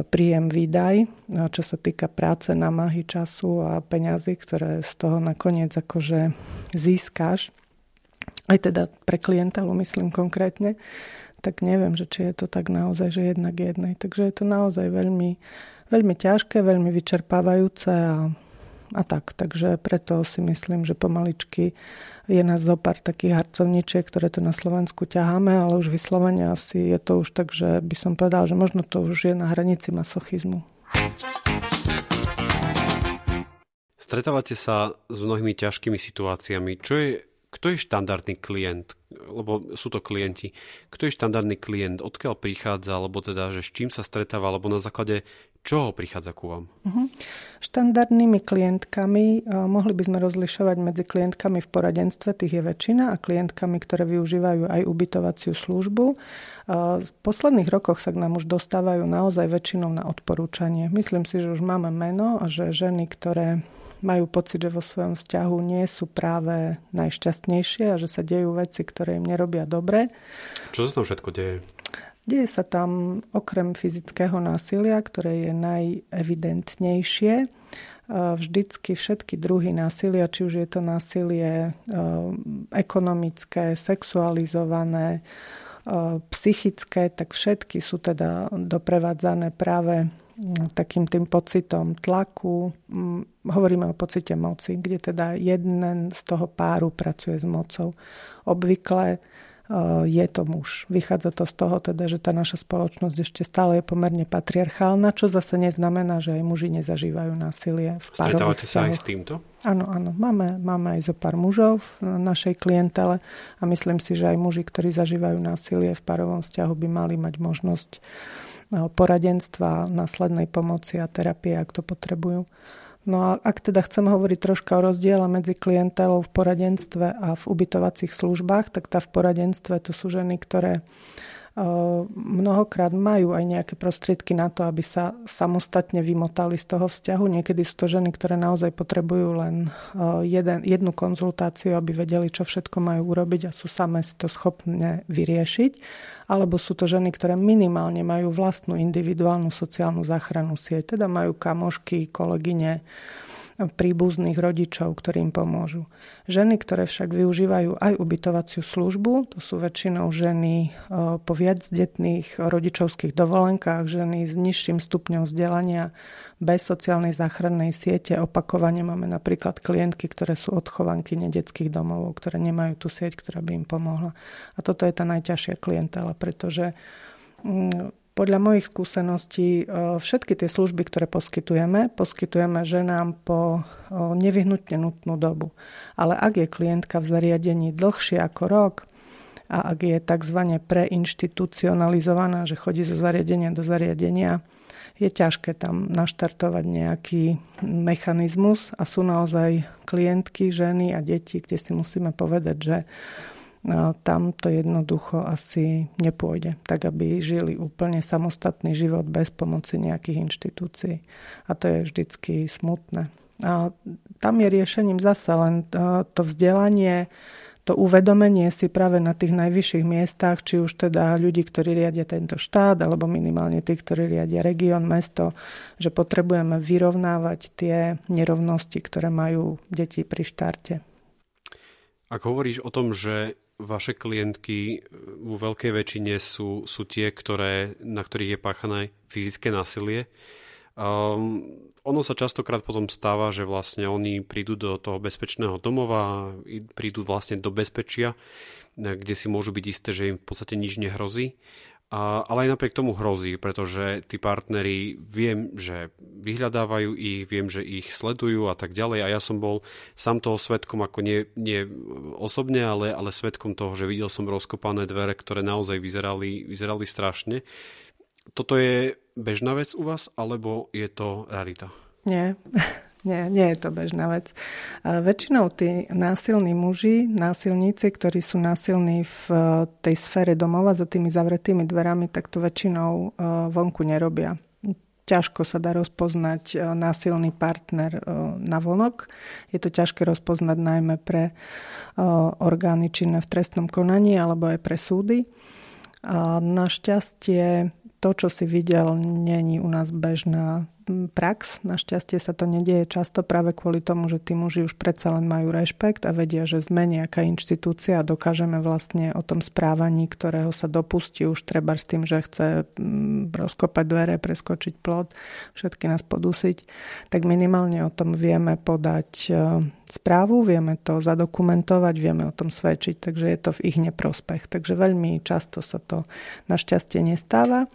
príjem výdaj, čo sa týka práce, námahy, času a peňazí, ktoré z toho nakoniec akože získáš, aj teda pre klientelu myslím konkrétne, tak neviem, že či je to tak naozaj, že jednak jednej. Takže je to naozaj veľmi, veľmi ťažké, veľmi vyčerpávajúce a a tak. Takže preto si myslím, že pomaličky je nás zo pár takých harcovničiek, ktoré tu na Slovensku ťaháme, ale už vyslovene asi je to už tak, že by som povedal, že možno to už je na hranici masochizmu. Stretávate sa s mnohými ťažkými situáciami. Čo je, kto je štandardný klient? lebo sú to klienti. Kto je štandardný klient, odkiaľ prichádza, alebo teda, že s čím sa stretáva, alebo na základe čoho prichádza ku vám? Uh-huh. Štandardnými klientkami uh, mohli by sme rozlišovať medzi klientkami v poradenstve, tých je väčšina, a klientkami, ktoré využívajú aj ubytovaciu službu. Uh, v posledných rokoch sa k nám už dostávajú naozaj väčšinou na odporúčanie. Myslím si, že už máme meno a že ženy, ktoré majú pocit, že vo svojom vzťahu nie sú práve najšťastnejšie a že sa dejú veci, ktoré im nerobia dobre. Čo sa tam všetko deje? Deje sa tam okrem fyzického násilia, ktoré je najevidentnejšie, vždycky všetky druhy násilia, či už je to násilie ekonomické, sexualizované, psychické, tak všetky sú teda doprevádzané práve takým tým pocitom tlaku. Hovoríme o pocite moci, kde teda jeden z toho páru pracuje s mocou. Obvykle e, je to muž. Vychádza to z toho teda, že tá naša spoločnosť ešte stále je pomerne patriarchálna, čo zase neznamená, že aj muži nezažívajú násilie v párových sa aj s týmto? Áno, áno. Máme, máme aj zo pár mužov v našej klientele a myslím si, že aj muži, ktorí zažívajú násilie v párovom vzťahu, by mali mať možnosť poradenstva, následnej pomoci a terapie, ak to potrebujú. No a ak teda chcem hovoriť troška o rozdiele medzi klientelou v poradenstve a v ubytovacích službách, tak tá v poradenstve to sú ženy, ktoré mnohokrát majú aj nejaké prostriedky na to, aby sa samostatne vymotali z toho vzťahu. Niekedy sú to ženy, ktoré naozaj potrebujú len jeden, jednu konzultáciu, aby vedeli, čo všetko majú urobiť a sú same si to schopné vyriešiť. Alebo sú to ženy, ktoré minimálne majú vlastnú individuálnu sociálnu záchranu sieť, teda majú kamošky, kolegyne, príbuzných rodičov, ktorým pomôžu. Ženy, ktoré však využívajú aj ubytovaciu službu, to sú väčšinou ženy e, po viacdetných rodičovských dovolenkách, ženy s nižším stupňom vzdelania, bez sociálnej záchrannej siete. Opakovane máme napríklad klientky, ktoré sú odchovanky nedetských domov, ktoré nemajú tú sieť, ktorá by im pomohla. A toto je tá najťažšia klientela, pretože mm, podľa mojich skúseností e, všetky tie služby, ktoré poskytujeme, poskytujeme ženám po e, nevyhnutne nutnú dobu. Ale ak je klientka v zariadení dlhšie ako rok a ak je tzv. preinstitucionalizovaná, že chodí zo zariadenia do zariadenia, je ťažké tam naštartovať nejaký mechanizmus a sú naozaj klientky, ženy a deti, kde si musíme povedať, že tam to jednoducho asi nepôjde, tak aby žili úplne samostatný život bez pomoci nejakých inštitúcií. A to je vždycky smutné. A tam je riešením zase len to vzdelanie, to uvedomenie si práve na tých najvyšších miestach, či už teda ľudí, ktorí riadia tento štát, alebo minimálne tí, ktorí riadia región, mesto, že potrebujeme vyrovnávať tie nerovnosti, ktoré majú deti pri štarte. Ak hovoríš o tom, že vaše klientky vo veľkej väčšine sú, sú tie, ktoré, na ktorých je páchané fyzické násilie. Um, ono sa častokrát potom stáva, že vlastne oni prídu do toho bezpečného domova, prídu vlastne do bezpečia, kde si môžu byť isté, že im v podstate nič nehrozí. Ale aj napriek tomu hrozí, pretože tí partneri viem, že vyhľadávajú ich, viem, že ich sledujú a tak ďalej. A ja som bol sám toho svetkom, ako nie, nie osobne, ale, ale svetkom toho, že videl som rozkopané dvere, ktoré naozaj vyzerali, vyzerali strašne. Toto je bežná vec u vás, alebo je to rarita? Nie. Nie, nie je to bežná vec. Väčšinou tí násilní muži, násilníci, ktorí sú násilní v e, tej sfére domova za tými zavretými dverami, tak to väčšinou e, vonku nerobia. Ťažko sa dá rozpoznať e, násilný partner na vonok. Je to ťažké rozpoznať najmä pre orgány činné v trestnom konaní alebo aj pre súdy. Našťastie to, čo si videl, není u nás bežná prax. Našťastie sa to nedieje často práve kvôli tomu, že tí muži už predsa len majú rešpekt a vedia, že sme nejaká inštitúcia a dokážeme vlastne o tom správaní, ktorého sa dopustí už treba s tým, že chce rozkopať dvere, preskočiť plot, všetky nás podusiť, tak minimálne o tom vieme podať e, správu, vieme to zadokumentovať, vieme o tom svedčiť, takže je to v ich neprospech. Takže veľmi často sa to našťastie nestáva.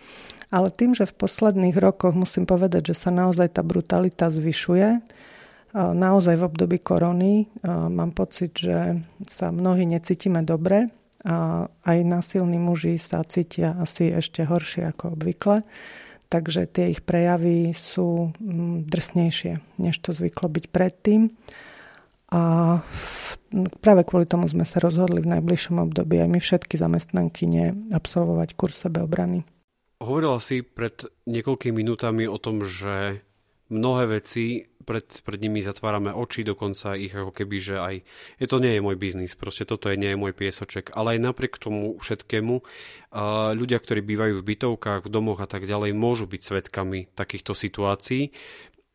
Ale tým, že v posledných rokoch musím povedať, že sa naozaj tá brutalita zvyšuje, naozaj v období korony mám pocit, že sa mnohí necítime dobre A aj násilní muži sa cítia asi ešte horšie ako obvykle. Takže tie ich prejavy sú mm, drsnejšie, než to zvyklo byť predtým. A práve kvôli tomu sme sa rozhodli v najbližšom období aj my všetky zamestnankyne absolvovať kurz sebeobrany. Hovorila si pred niekoľkými minútami o tom, že mnohé veci pred, pred nimi zatvárame oči, dokonca ich ako keby, že aj je to nie je môj biznis, proste toto je, nie je môj piesoček, ale aj napriek tomu všetkému ľudia, ktorí bývajú v bytovkách, v domoch a tak ďalej, môžu byť svetkami takýchto situácií.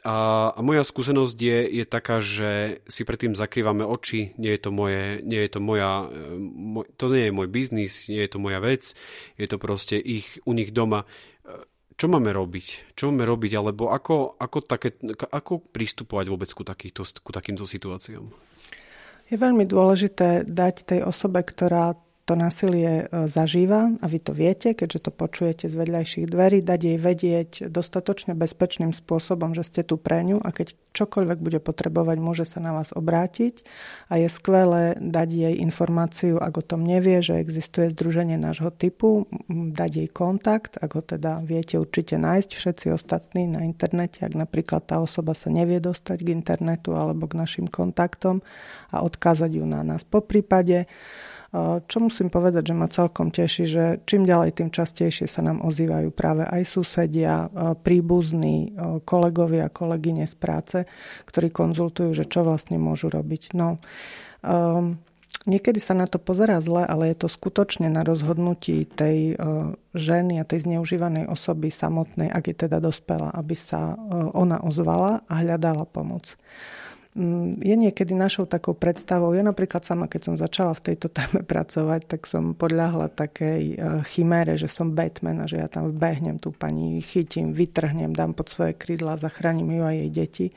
A, a moja skúsenosť je, je taká, že si predtým zakrývame oči, nie je to moje, nie je to moja, e, moj, to nie je môj biznis, nie je to moja vec, je to proste ich, u nich doma. E, čo máme robiť? Čo máme robiť? Alebo ako, ako, také, ako pristupovať vôbec ku, takýchto, ku takýmto situáciám? Je veľmi dôležité dať tej osobe, ktorá to násilie e, zažíva a vy to viete, keďže to počujete z vedľajších dverí, dať jej vedieť dostatočne bezpečným spôsobom, že ste tu pre ňu a keď čokoľvek bude potrebovať, môže sa na vás obrátiť a je skvelé dať jej informáciu, ak o tom nevie, že existuje združenie nášho typu, dať jej kontakt, ak ho teda viete určite nájsť všetci ostatní na internete, ak napríklad tá osoba sa nevie dostať k internetu alebo k našim kontaktom a odkázať ju na nás. Po prípade čo musím povedať, že ma celkom teší, že čím ďalej, tým častejšie sa nám ozývajú práve aj susedia, príbuzní, kolegovia, kolegyne z práce, ktorí konzultujú, že čo vlastne môžu robiť. No, um, Niekedy sa na to pozerá zle, ale je to skutočne na rozhodnutí tej ženy a tej zneužívanej osoby samotnej, ak je teda dospela, aby sa ona ozvala a hľadala pomoc. Je niekedy našou takou predstavou, ja napríklad sama, keď som začala v tejto téme pracovať, tak som podľahla takej e, chimére, že som Batman a že ja tam vbehnem tú pani, chytím, vytrhnem, dám pod svoje krídla, zachránim ju a jej deti.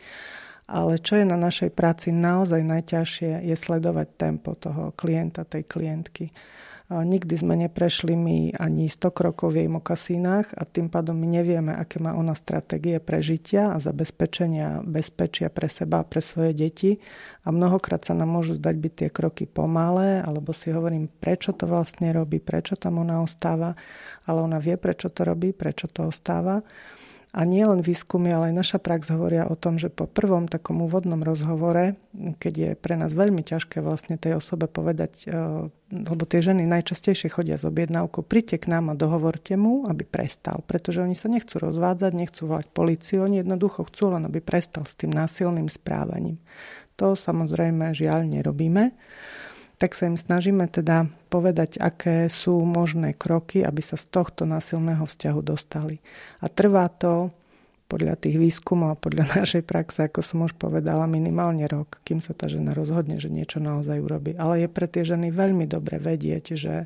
Ale čo je na našej práci naozaj najťažšie, je sledovať tempo toho klienta, tej klientky. Nikdy sme neprešli my ani 100 krokov v jej mokasínach a tým pádom my nevieme, aké má ona stratégie prežitia a zabezpečenia bezpečia pre seba a pre svoje deti. A mnohokrát sa nám môžu zdať byť tie kroky pomalé, alebo si hovorím, prečo to vlastne robí, prečo tam ona ostáva, ale ona vie, prečo to robí, prečo to ostáva. A nie len výskumy, ale aj naša prax hovoria o tom, že po prvom takom úvodnom rozhovore, keď je pre nás veľmi ťažké vlastne tej osobe povedať, e, lebo tie ženy najčastejšie chodia z objednávkou, príďte k nám a dohovorte mu, aby prestal, pretože oni sa nechcú rozvádzať, nechcú volať policiu, oni jednoducho chcú len, aby prestal s tým násilným správaním. To samozrejme žiaľ nerobíme tak sa im snažíme teda povedať, aké sú možné kroky, aby sa z tohto násilného vzťahu dostali. A trvá to podľa tých výskumov a podľa našej praxe, ako som už povedala, minimálne rok, kým sa tá žena rozhodne, že niečo naozaj urobí. Ale je pre tie ženy veľmi dobre vedieť, že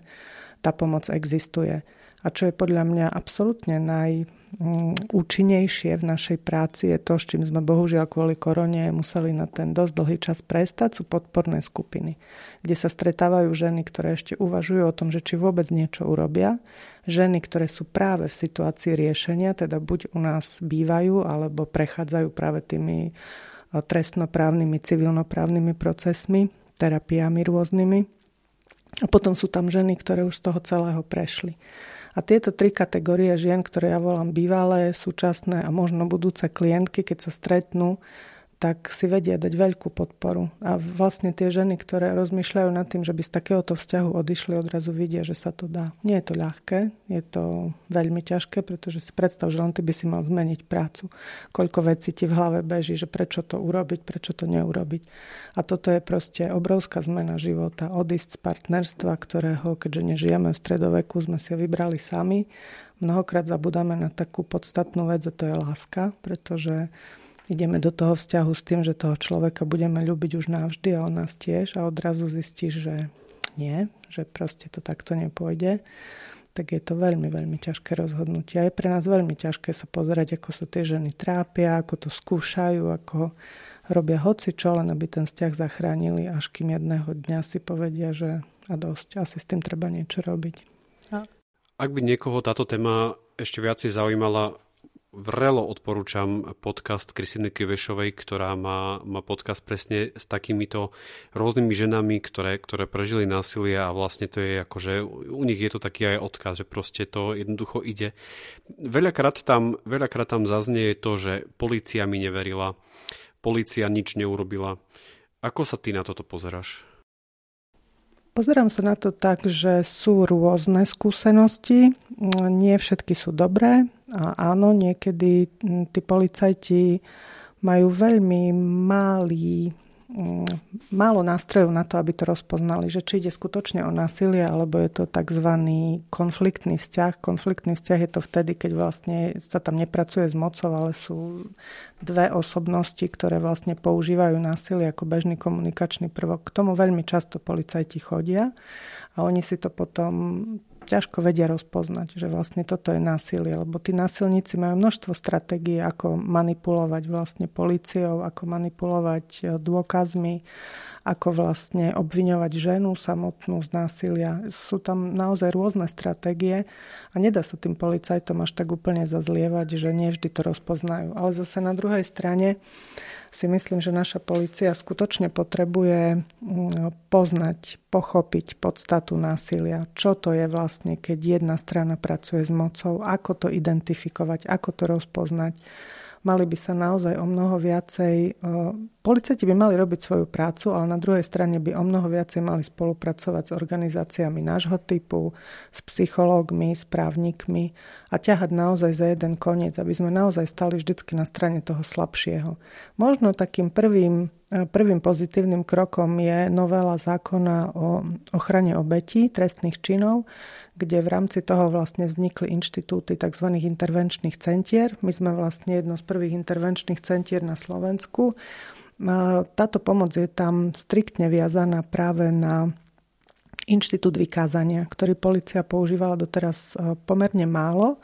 tá pomoc existuje a čo je podľa mňa absolútne najúčinnejšie v našej práci je to, s čím sme bohužiaľ kvôli korone museli na ten dosť dlhý čas prestať, sú podporné skupiny, kde sa stretávajú ženy, ktoré ešte uvažujú o tom, že či vôbec niečo urobia, ženy, ktoré sú práve v situácii riešenia, teda buď u nás bývajú, alebo prechádzajú práve tými trestnoprávnymi, civilnoprávnymi procesmi, terapiami rôznymi. A potom sú tam ženy, ktoré už z toho celého prešli. A tieto tri kategórie žien, ktoré ja volám bývalé, súčasné a možno budúce klientky, keď sa stretnú, tak si vedia dať veľkú podporu. A vlastne tie ženy, ktoré rozmýšľajú nad tým, že by z takéhoto vzťahu odišli, odrazu vidia, že sa to dá. Nie je to ľahké, je to veľmi ťažké, pretože si predstav, že len ty by si mal zmeniť prácu. Koľko vecí ti v hlave beží, že prečo to urobiť, prečo to neurobiť. A toto je proste obrovská zmena života. Odísť z partnerstva, ktorého, keďže nežijeme v stredoveku, sme si ho vybrali sami. Mnohokrát zabudáme na takú podstatnú vec, a to je láska, pretože ideme do toho vzťahu s tým, že toho človeka budeme ľúbiť už navždy a on nás tiež a odrazu zistíš, že nie, že proste to takto nepôjde, tak je to veľmi, veľmi ťažké rozhodnutie. A je pre nás veľmi ťažké sa pozerať, ako sa tie ženy trápia, ako to skúšajú, ako robia hoci čo, len aby ten vzťah zachránili, až kým jedného dňa si povedia, že a dosť, asi s tým treba niečo robiť. A... Ak by niekoho táto téma ešte viacej zaujímala, vrelo odporúčam podcast Kristiny Kivešovej, ktorá má, má podcast presne s takýmito rôznymi ženami, ktoré, ktoré prežili násilie a vlastne to je ako, že u nich je to taký aj odkaz, že proste to jednoducho ide. Veľakrát tam, veľakrát tam zaznie to, že policia mi neverila, policia nič neurobila. Ako sa ty na toto pozeráš? Pozerám sa na to tak, že sú rôzne skúsenosti, nie všetky sú dobré a áno, niekedy tí policajti majú veľmi malý Mm, málo nástrojov na to, aby to rozpoznali, že či ide skutočne o násilie, alebo je to tzv. konfliktný vzťah. Konfliktný vzťah je to vtedy, keď vlastne sa tam nepracuje s mocou, ale sú dve osobnosti, ktoré vlastne používajú násilie ako bežný komunikačný prvok. K tomu veľmi často policajti chodia a oni si to potom ťažko vedia rozpoznať, že vlastne toto je násilie, lebo tí násilníci majú množstvo stratégií, ako manipulovať vlastne policiou, ako manipulovať e, dôkazmi, ako vlastne obviňovať ženu samotnú z násilia. Sú tam naozaj rôzne stratégie a nedá sa tým policajtom až tak úplne zazlievať, že nie vždy to rozpoznajú. Ale zase na druhej strane si myslím, že naša policia skutočne potrebuje mm, poznať, pochopiť podstatu násilia. Čo to je vlastne, keď jedna strana pracuje s mocou, ako to identifikovať, ako to rozpoznať mali by sa naozaj o mnoho viacej... E, policajti by mali robiť svoju prácu, ale na druhej strane by o mnoho viacej mali spolupracovať s organizáciami nášho typu, s psychológmi, s právnikmi a ťahať naozaj za jeden koniec, aby sme naozaj stali vždycky na strane toho slabšieho. Možno takým prvým Prvým pozitívnym krokom je novela zákona o ochrane obetí trestných činov, kde v rámci toho vlastne vznikli inštitúty tzv. intervenčných centier. My sme vlastne jedno z prvých intervenčných centier na Slovensku. Táto pomoc je tam striktne viazaná práve na inštitút vykázania, ktorý policia používala doteraz e, pomerne málo,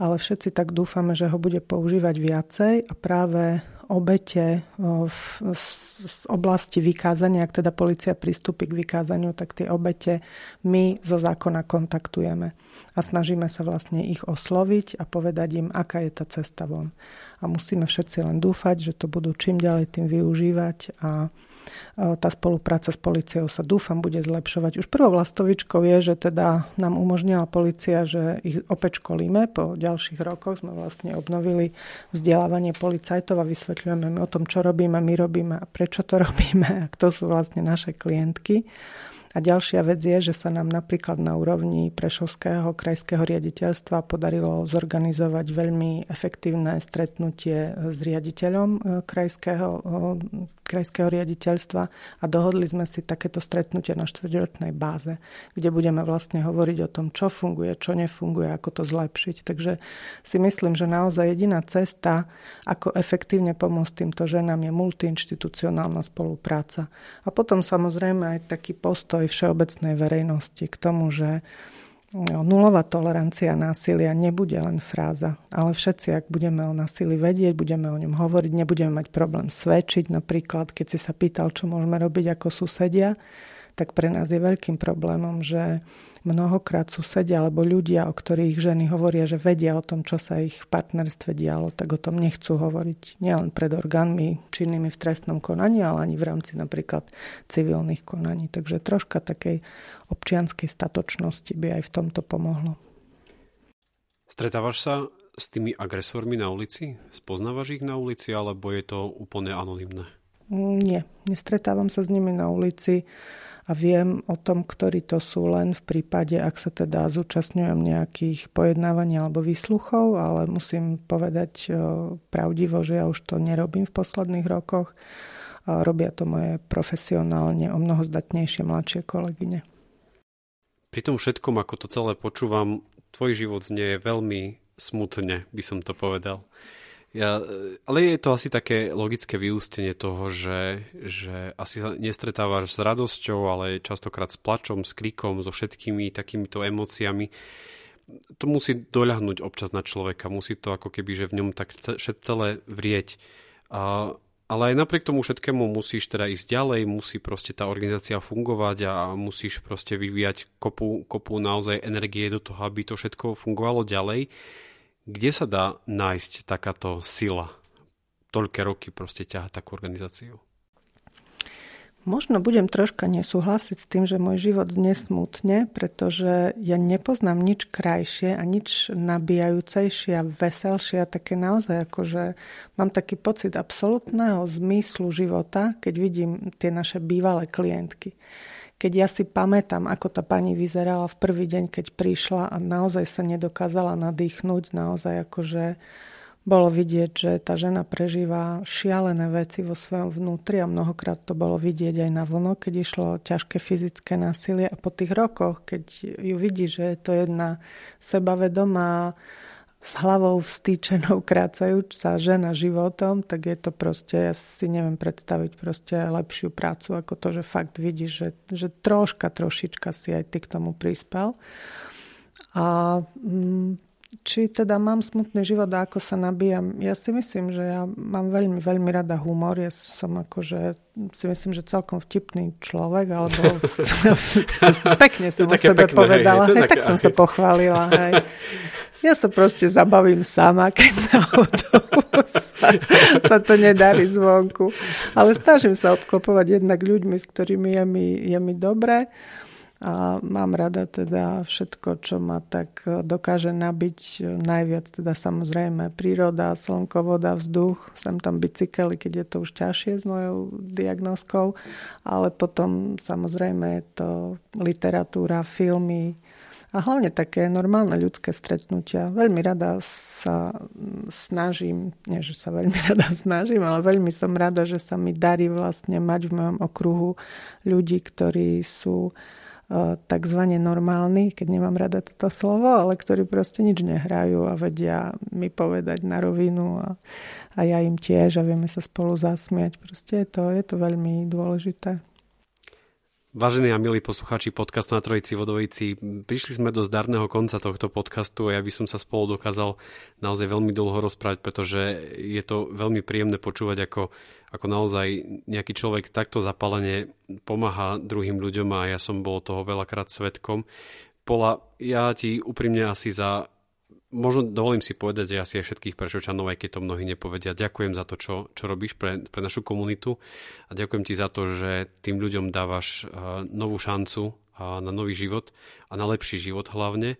ale všetci tak dúfame, že ho bude používať viacej a práve obete z oblasti vykázania, ak teda policia pristúpi k vykázaniu, tak tie obete my zo zákona kontaktujeme a snažíme sa vlastne ich osloviť a povedať im, aká je tá cesta von. A musíme všetci len dúfať, že to budú čím ďalej tým využívať a tá spolupráca s policiou sa dúfam bude zlepšovať. Už prvou vlastovičkou je, že teda nám umožnila policia, že ich opäť školíme. Po ďalších rokoch sme vlastne obnovili vzdelávanie policajtov a vysvetľujeme o tom, čo robíme, my robíme a prečo to robíme a kto sú vlastne naše klientky. A ďalšia vec je, že sa nám napríklad na úrovni Prešovského krajského riaditeľstva podarilo zorganizovať veľmi efektívne stretnutie s riaditeľom e, krajského, e, krajského riaditeľstva a dohodli sme si takéto stretnutie na štvrťročnej báze, kde budeme vlastne hovoriť o tom, čo funguje, čo nefunguje, ako to zlepšiť. Takže si myslím, že naozaj jediná cesta, ako efektívne pomôcť týmto ženám je multiinstitucionálna spolupráca. A potom samozrejme aj taký postoj všeobecnej verejnosti k tomu, že no, nulová tolerancia násilia nebude len fráza, ale všetci, ak budeme o násilí vedieť, budeme o ňom hovoriť, nebudeme mať problém svedčiť. Napríklad, keď si sa pýtal, čo môžeme robiť ako susedia, tak pre nás je veľkým problémom, že mnohokrát susedia alebo ľudia, o ktorých ženy hovoria, že vedia o tom, čo sa ich v partnerstve dialo, tak o tom nechcú hovoriť nielen pred orgánmi činnými v trestnom konaní, ale ani v rámci napríklad civilných konaní. Takže troška takej občianskej statočnosti by aj v tomto pomohlo. Stretávaš sa s tými agresormi na ulici? Spoznávaš ich na ulici, alebo je to úplne anonimné? Nie, nestretávam sa s nimi na ulici a viem o tom, ktorí to sú len v prípade, ak sa teda zúčastňujem nejakých pojednávaní alebo výsluchov, ale musím povedať pravdivo, že ja už to nerobím v posledných rokoch. Robia to moje profesionálne o mnoho zdatnejšie mladšie kolegyne. Pri tom všetkom, ako to celé počúvam, tvoj život znie veľmi smutne, by som to povedal. Ja, ale je to asi také logické vyústenie toho, že, že asi sa nestretávaš s radosťou, ale častokrát s plačom, s krikom, so všetkými takýmito emóciami. To musí doľahnúť občas na človeka, musí to ako keby, že v ňom tak celé vrieť. A, ale aj napriek tomu všetkému musíš teda ísť ďalej, musí proste tá organizácia fungovať a musíš proste vyvíjať kopu, kopu naozaj energie do toho, aby to všetko fungovalo ďalej Kde sa dá nájsť takáto sila? Toľké roky proste ťaha takú organizáciu. Možno budem troška nesúhlasiť s tým, že môj život nesmutne, pretože ja nepoznám nič krajšie a nič nabíjajúcejšie a veselšie a také naozaj ako, že mám taký pocit absolútneho zmyslu života, keď vidím tie naše bývalé klientky. Keď ja si pamätám, ako tá pani vyzerala v prvý deň, keď prišla a naozaj sa nedokázala nadýchnuť, naozaj akože bolo vidieť, že tá žena prežíva šialené veci vo svojom vnútri a mnohokrát to bolo vidieť aj na vlno, keď išlo ťažké fyzické násilie a po tých rokoch, keď ju vidí, že je to jedna sebavedomá, s hlavou vstýčenou krácajúca žena životom, tak je to proste, ja si neviem predstaviť proste lepšiu prácu ako to, že fakt vidíš, že, že troška, trošička si aj ty k tomu prispel. A mm, či teda mám smutný život a ako sa nabíjam. Ja si myslím, že ja mám veľmi, veľmi rada humor. Ja som akože, si myslím, že celkom vtipný človek, alebo pekne som o sebe pekné, povedala. Hej, hej, tak som sa pochválila. Hej. Ja sa proste zabavím sama, keď na sa, sa to nedarí zvonku. Ale snažím sa obklopovať jednak ľuďmi, s ktorými je mi, je mi dobre a mám rada teda všetko, čo ma tak e, dokáže nabiť e, najviac, teda samozrejme príroda, slnko, voda, vzduch, sem tam bicykely, keď je to už ťažšie s mojou diagnoskou, ale potom samozrejme je to literatúra, filmy a hlavne také normálne ľudské stretnutia. Veľmi rada sa snažím, nie že sa veľmi rada snažím, ale veľmi som rada, že sa mi darí vlastne mať v mojom okruhu ľudí, ktorí sú takzvané normálni, keď nemám rada toto slovo, ale ktorí proste nič nehrajú a vedia mi povedať na rovinu a, a ja im tiež a vieme sa spolu zasmiať. Proste je to, je to veľmi dôležité. Vážení a milí poslucháči podcastu na Trojici Vodovici, prišli sme do zdarného konca tohto podcastu a ja by som sa spolu dokázal naozaj veľmi dlho rozprávať, pretože je to veľmi príjemné počúvať, ako, ako naozaj nejaký človek takto zapalene pomáha druhým ľuďom a ja som bol toho veľakrát svetkom. Pola, ja ti úprimne asi za možno dovolím si povedať, že asi aj všetkých prešovčanov, aj keď to mnohí nepovedia, ďakujem za to, čo, čo robíš pre, pre našu komunitu a ďakujem ti za to, že tým ľuďom dávaš uh, novú šancu uh, na nový život a na lepší život hlavne.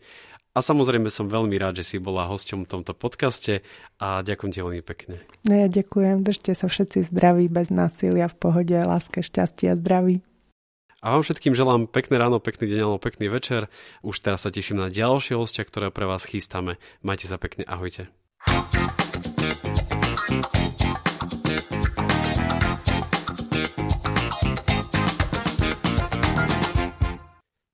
A samozrejme som veľmi rád, že si bola hosťom v tomto podcaste a ďakujem ti veľmi pekne. No ja ďakujem, držte sa všetci zdraví, bez násilia, v pohode, láske, šťastie a zdraví. A vám všetkým želám pekné ráno, pekný deň alebo pekný večer. Už teraz sa teším na ďalšie hostia, ktoré pre vás chystáme. Majte sa pekne, ahojte.